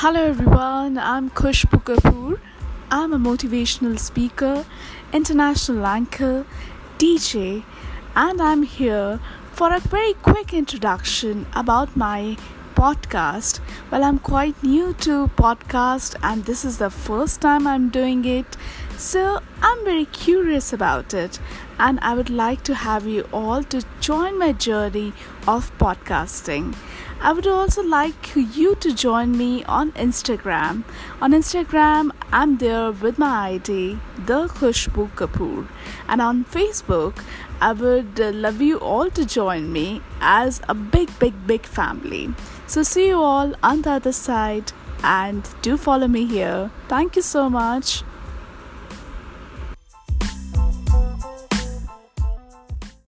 Hello everyone, I'm Khushbu Kapoor. I'm a motivational speaker, international anchor, DJ, and I'm here for a very quick introduction about my podcast. Well, I'm quite new to podcast and this is the first time I'm doing it. So, I'm very curious about it and I would like to have you all to join my journey of podcasting. I would also like you to join me on Instagram. On Instagram, I'm there with my ID, The Khushbu Kapoor. And on Facebook, I would love you all to join me as a big, big, big family. So, see you all on the other side and do follow me here. Thank you so much.